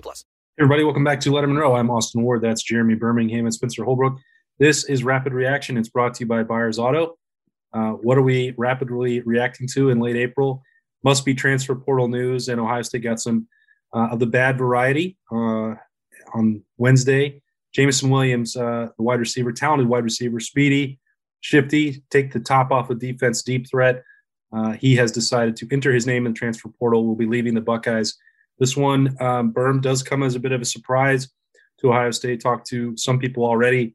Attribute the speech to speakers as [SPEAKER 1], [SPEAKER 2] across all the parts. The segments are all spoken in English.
[SPEAKER 1] plus.
[SPEAKER 2] Hey everybody, welcome back to Lettermen Row. I'm Austin Ward. That's Jeremy Birmingham and Spencer Holbrook. This is Rapid Reaction. It's brought to you by Byers Auto. Uh, what are we rapidly reacting to in late April? Must be transfer portal news, and Ohio State got some uh, of the bad variety uh, on Wednesday. Jameson Williams, uh, the wide receiver, talented wide receiver, speedy, shifty, take the top off of defense, deep threat. Uh, he has decided to enter his name in the transfer portal. Will be leaving the Buckeyes. This one, um, Berm does come as a bit of a surprise to Ohio State. Talked to some people already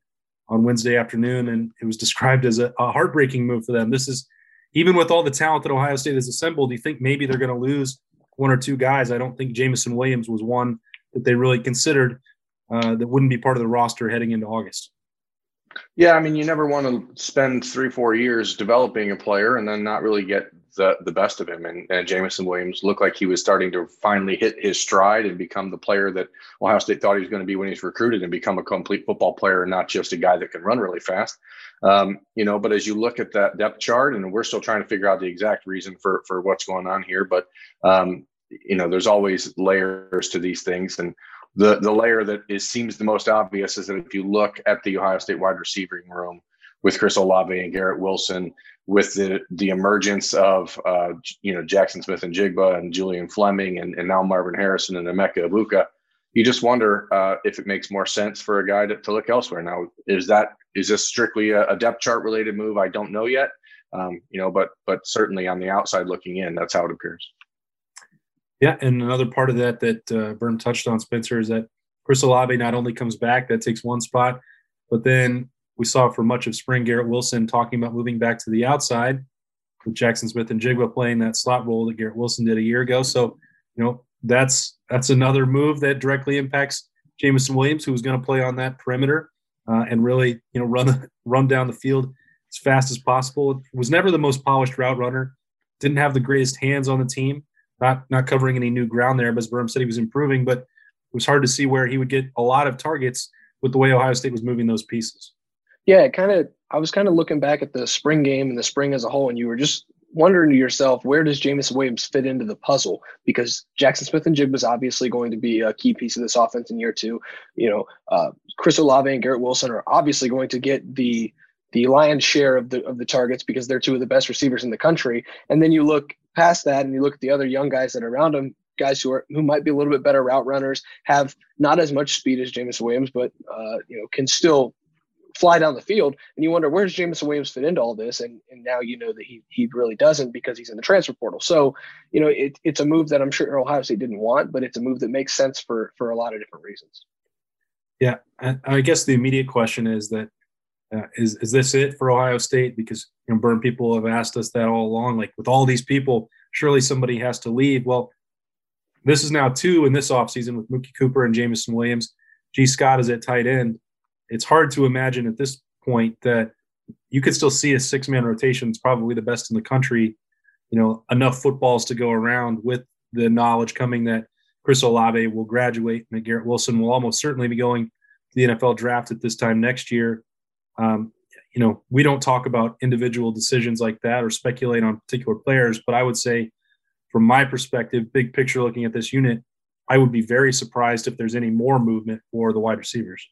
[SPEAKER 2] on Wednesday afternoon, and it was described as a, a heartbreaking move for them. This is even with all the talent that Ohio State has assembled. Do You think maybe they're going to lose one or two guys? I don't think Jameson Williams was one that they really considered uh, that wouldn't be part of the roster heading into August.
[SPEAKER 3] Yeah, I mean, you never want to spend three, four years developing a player and then not really get the the best of him. And, and Jameson Williams looked like he was starting to finally hit his stride and become the player that Ohio State thought he was going to be when he's recruited and become a complete football player and not just a guy that can run really fast. Um, you know, but as you look at that depth chart, and we're still trying to figure out the exact reason for for what's going on here, but um, you know, there's always layers to these things, and the the layer that is seems the most obvious is that if you look at the Ohio State wide receiving room with Chris Olave and Garrett Wilson, with the the emergence of uh, you know Jaxon Smith-Njigba and Julian Fleming and, and now Marvin Harrison and Emeka Egbuka, you just wonder uh, if it makes more sense for a guy to, to, look elsewhere. Now, is that is this strictly a, a depth chart related move? I don't know yet. Um, you know, but but certainly on the outside looking in, that's how it appears.
[SPEAKER 2] Yeah, and another part of that that uh, Berm touched on, Spencer, is that Chris Olave not only comes back, that takes one spot, but then we saw for much of spring Garrett Wilson talking about moving back to the outside with Jaxon Smith-Njigba playing that slot role that Garrett Wilson did a year ago. So, you know, that's that's another move that directly impacts Jameson Williams, who was going to play on that perimeter uh, and really, you know, run run down the field as fast as possible. Was never the most polished route runner. Didn't have the greatest hands on the team not not covering any new ground there. But as Berm said, he was improving, but it was hard to see where he would get a lot of targets with the way Ohio State was moving those pieces.
[SPEAKER 4] Yeah, kind of. I was kind of looking back at the spring game and the spring as a whole, and you were just wondering to yourself, where does Jameson Williams fit into the puzzle? Because Jaxon Smith and Jig was obviously going to be a key piece of this offense in year two. You know, uh, Chris Olave and Garrett Wilson are obviously going to get the the lion's share of the of the targets because they're two of the best receivers in the country. And then you look past that and you look at the other young guys that are around them, guys who are who might be a little bit better route runners, have not as much speed as Jameson Williams, but uh, you know can still fly down the field. And you wonder where does Jameson Williams fit into all this? And and now you know that he he really doesn't because he's in the transfer portal. So you know it, it's a move that I'm sure Ohio State didn't want, but it's a move that makes sense for for a lot of different reasons.
[SPEAKER 2] Yeah, I guess the immediate question is that uh, is is this it for Ohio State? Because you know, Berm people have asked us that all along. Like with all these people, surely somebody has to leave. Well, this is now two in this offseason with Mookie Cooper and Jameson Williams. Gee Scott is at tight end. It's hard to imagine at this point that you could still see a six man rotation. It's probably the best in the country. You know, enough footballs to go around with the knowledge coming that Chris Olave will graduate and that Garrett Wilson will almost certainly be going to the NFL draft at this time next year. Um, you know, we don't talk about individual decisions like that or speculate on particular players, but I would say, from my perspective, big picture looking at this unit, I would be very surprised if there's any more movement for the wide receivers.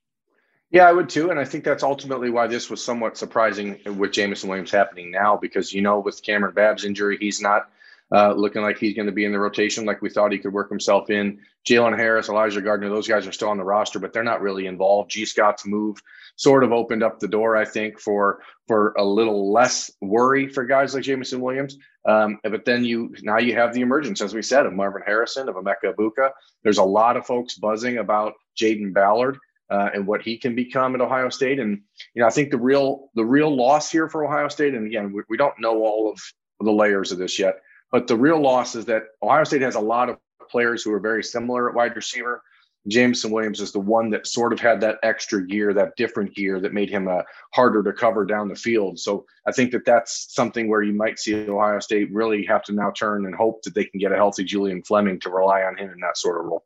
[SPEAKER 3] Yeah, I would too. And I think that's ultimately why this was somewhat surprising with Jameson Williams happening now, because, you know, with Kamryn Babb's injury, he's not uh, looking like he's going to be in the rotation like we thought he could work himself in. Jalen Harris, Elijah Gardner, those guys are still on the roster, but they're not really involved. Gee Scott's move sort of opened up the door, I think, for for a little less worry for guys like Jameson Williams. Um, but then you now you have the emergence, as we said, of Marvin Harrison, of Emeka Egbuka. There's a lot of folks buzzing about Jayden Ballard. Uh, and what he can become at Ohio State, and you know, I think the real the real loss here for Ohio State, and again, we, we don't know all of the layers of this yet, but the real loss is that Ohio State has a lot of players who are very similar at wide receiver. Jameson Williams is the one that sort of had that extra gear, that different gear that made him uh, harder to cover down the field. So I think that that's something where you might see Ohio State really have to now turn and hope that they can get a healthy Julian Fleming to rely on him in that sort of role.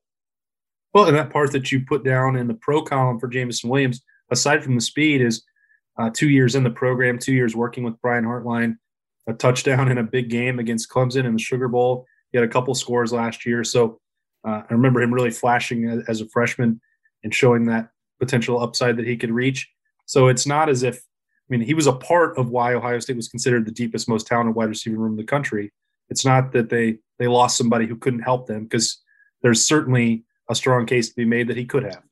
[SPEAKER 2] Well, and that part that you put down in the pro column for Jameson Williams, aside from the speed, is uh, two years in the program, two years working with Brian Hartline, a touchdown in a big game against Clemson in the Sugar Bowl. He had a couple scores last year. So uh, I remember him really flashing as, as, a freshman and showing that potential upside that he could reach. So it's not as if, I mean, he was a part of why Ohio State was considered the deepest, most talented wide receiver room in the country. It's not that they they lost somebody who couldn't help them because there's certainly a strong case to be made that he could have.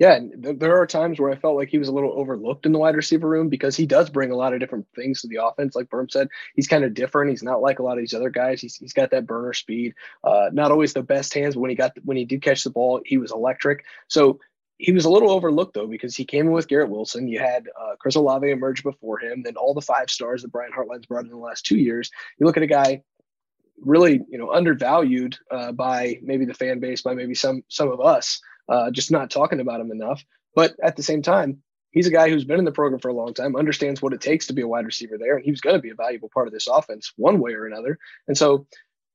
[SPEAKER 4] Yeah, there are times where I felt like he was a little overlooked in the wide receiver room because he does bring a lot of different things to the offense. Like Berm said, he's kind of different. He's not like a lot of these other guys. He's, he's got that burner speed. Uh, not always the best hands, but when he got when he did catch the ball, he was electric. So he was a little overlooked though because he came in with Garrett Wilson. You had uh, Chris Olave emerge before him, then all the five stars that Brian Hartline's brought in the last two years. You look at a guy really, you know, undervalued uh, by maybe the fan base, by maybe some some of us uh, just not talking about him enough. But at the same time, he's a guy who's been in the program for a long time, understands what it takes to be a wide receiver there, and he was going to be a valuable part of this offense one way or another. And so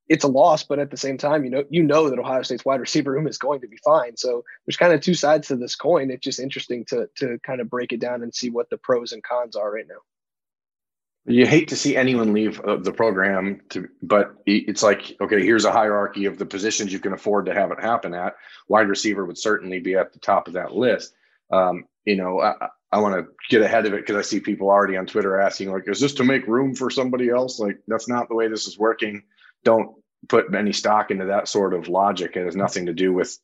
[SPEAKER 4] it's a loss, but at the same time, you know, you know that Ohio State's wide receiver room is going to be fine. So there's kind of two sides to this coin. It's just interesting to to kind of break it down and see what the pros and cons are right now.
[SPEAKER 3] You hate to see anyone leave uh, the program, to, but it's like, okay, here's a hierarchy of the positions you can afford to have it happen at. Wide receiver would certainly be at the top of that list. Um, you know, I, I want to get ahead of it because I see people already on Twitter asking, like, is this to make room for somebody else? Like, that's not the way this is working. Don't put any stock into that sort of logic. It has nothing to do with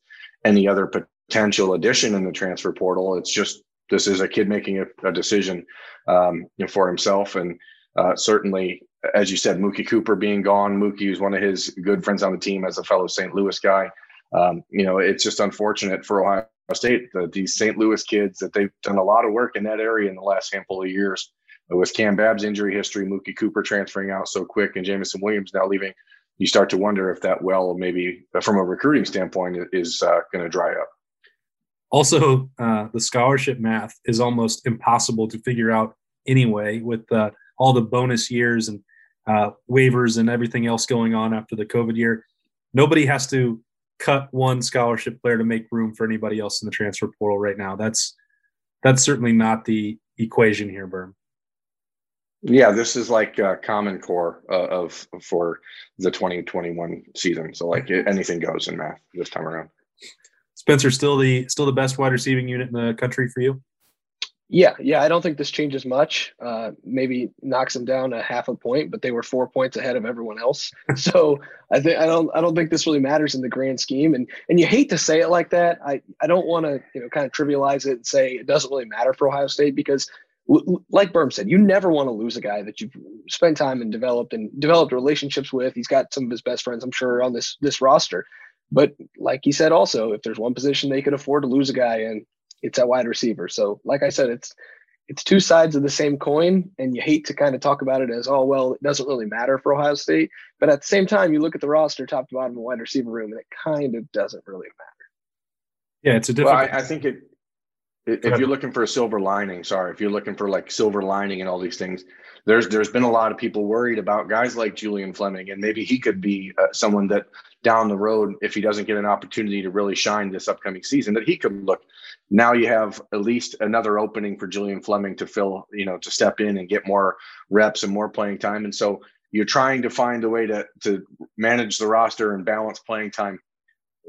[SPEAKER 3] any other potential addition in the transfer portal. It's just this is a kid making a, a decision um, you know, for himself. And uh, certainly, as you said, Mookie Cooper being gone, Mookie was one of his good friends on the team as a fellow St. Louis guy. Um, you know, it's just unfortunate for Ohio State that these St. Louis kids that they've done a lot of work in that area in the last handful of years. With Cam Babb's injury history, Mookie Cooper transferring out so quick, and Jameson Williams now leaving, you start to wonder if that well, maybe from a recruiting standpoint, is uh, going to dry up.
[SPEAKER 2] Also, uh, the scholarship math is almost impossible to figure out anyway, with uh, all the bonus years and uh, waivers and everything else going on after the COVID year. Nobody has to cut one scholarship player to make room for anybody else in the transfer portal right now. That's that's certainly not the equation here, Berm.
[SPEAKER 3] Yeah, this is like a Common Core uh, of for the 2021 season. So like anything goes in math this time around.
[SPEAKER 2] Spencer, still the still the best wide receiving unit in the country for you.
[SPEAKER 4] Yeah, yeah, I don't think this changes much. Uh, maybe knocks them down a half a point, but they were four points ahead of everyone else. so I think I don't I don't think this really matters in the grand scheme. And and you hate to say it like that. I I don't want to you know kind of trivialize it and say it doesn't really matter for Ohio State because like Berm said, you never want to lose a guy that you've spent time and developed and developed relationships with. He's got some of his best friends, I'm sure, on this this roster. But like he said, also, if there's one position they could afford to lose a guy in, it's at wide receiver. So, like I said, it's it's two sides of the same coin, and you hate to kind of talk about it as, oh well, it doesn't really matter for Ohio State. But at the same time, you look at the roster, top to bottom, wide receiver room, and it kind of doesn't really matter.
[SPEAKER 2] Yeah, it's a different.
[SPEAKER 3] Well, I, I think it. If you're looking for a silver lining, sorry, if you're looking for like silver lining and all these things, there's there's been a lot of people worried about guys like Julian Fleming, and maybe he could be uh, someone that down the road, if he doesn't get an opportunity to really shine this upcoming season, that he could look. Now you have at least another opening for Julian Fleming to fill, you know, to step in and get more reps and more playing time. And so you're trying to find a way to to manage the roster and balance playing time.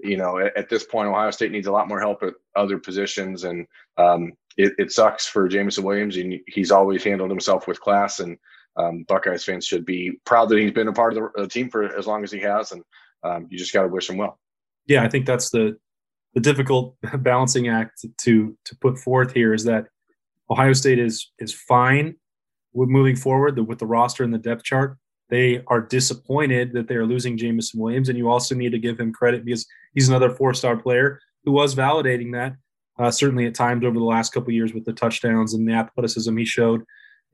[SPEAKER 3] You know, at, at this point, Ohio State needs a lot more help at other positions, and um, it, it, sucks for Jameson Williams. And he's always handled himself with class, and um, Buckeyes fans should be proud that he's been a part of the, the team for as long as he has. And um, you just got to wish him well.
[SPEAKER 2] Yeah, I think that's the the difficult balancing act to to put forth here is that Ohio State is is fine with moving forward with the roster and the depth chart. They are disappointed that they are losing Jameson Williams, and you also need to give him credit because he's another four star player who was validating that. Uh, certainly at times over the last couple years with the touchdowns and the athleticism he showed,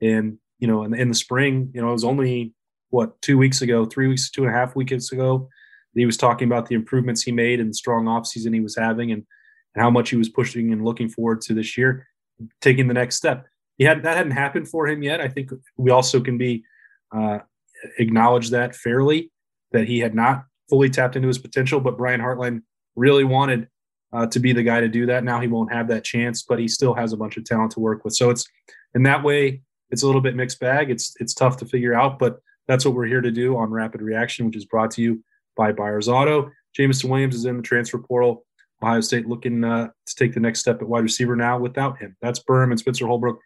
[SPEAKER 2] and you know, in, in the spring, you know, it was only what two weeks ago, three weeks, two and a half weeks ago He was talking about the improvements he made and the strong offseason he was having and, and how much he was pushing and looking forward to this year, taking the next step. He had that hadn't happened for him yet. I think we also can be uh, acknowledge that fairly that he had not fully tapped into his potential, but Brian Hartline really wanted uh, to be the guy to do that. Now he won't have that chance, but he still has a bunch of talent to work with. So it's in that way, it's a little bit mixed bag. It's it's tough to figure out, but that's what we're here to do on Rapid Reaction, which is brought to you by Byers Auto. Jameson Williams is in the transfer portal. Ohio State looking uh, to take the next step at wide receiver now without him. That's Berm and Spencer Holbrook.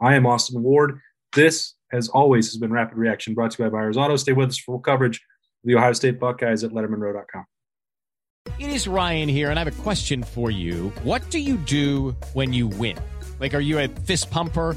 [SPEAKER 2] I am Austin Ward. This, as always, has been Rapid Reaction brought to you by Byers Auto. Stay with us for full coverage of the Ohio State Buckeyes at LettermenRow.com.
[SPEAKER 5] It is Ryan here, and I have a question for you. What do you do when you win? Like, are you a fist pumper?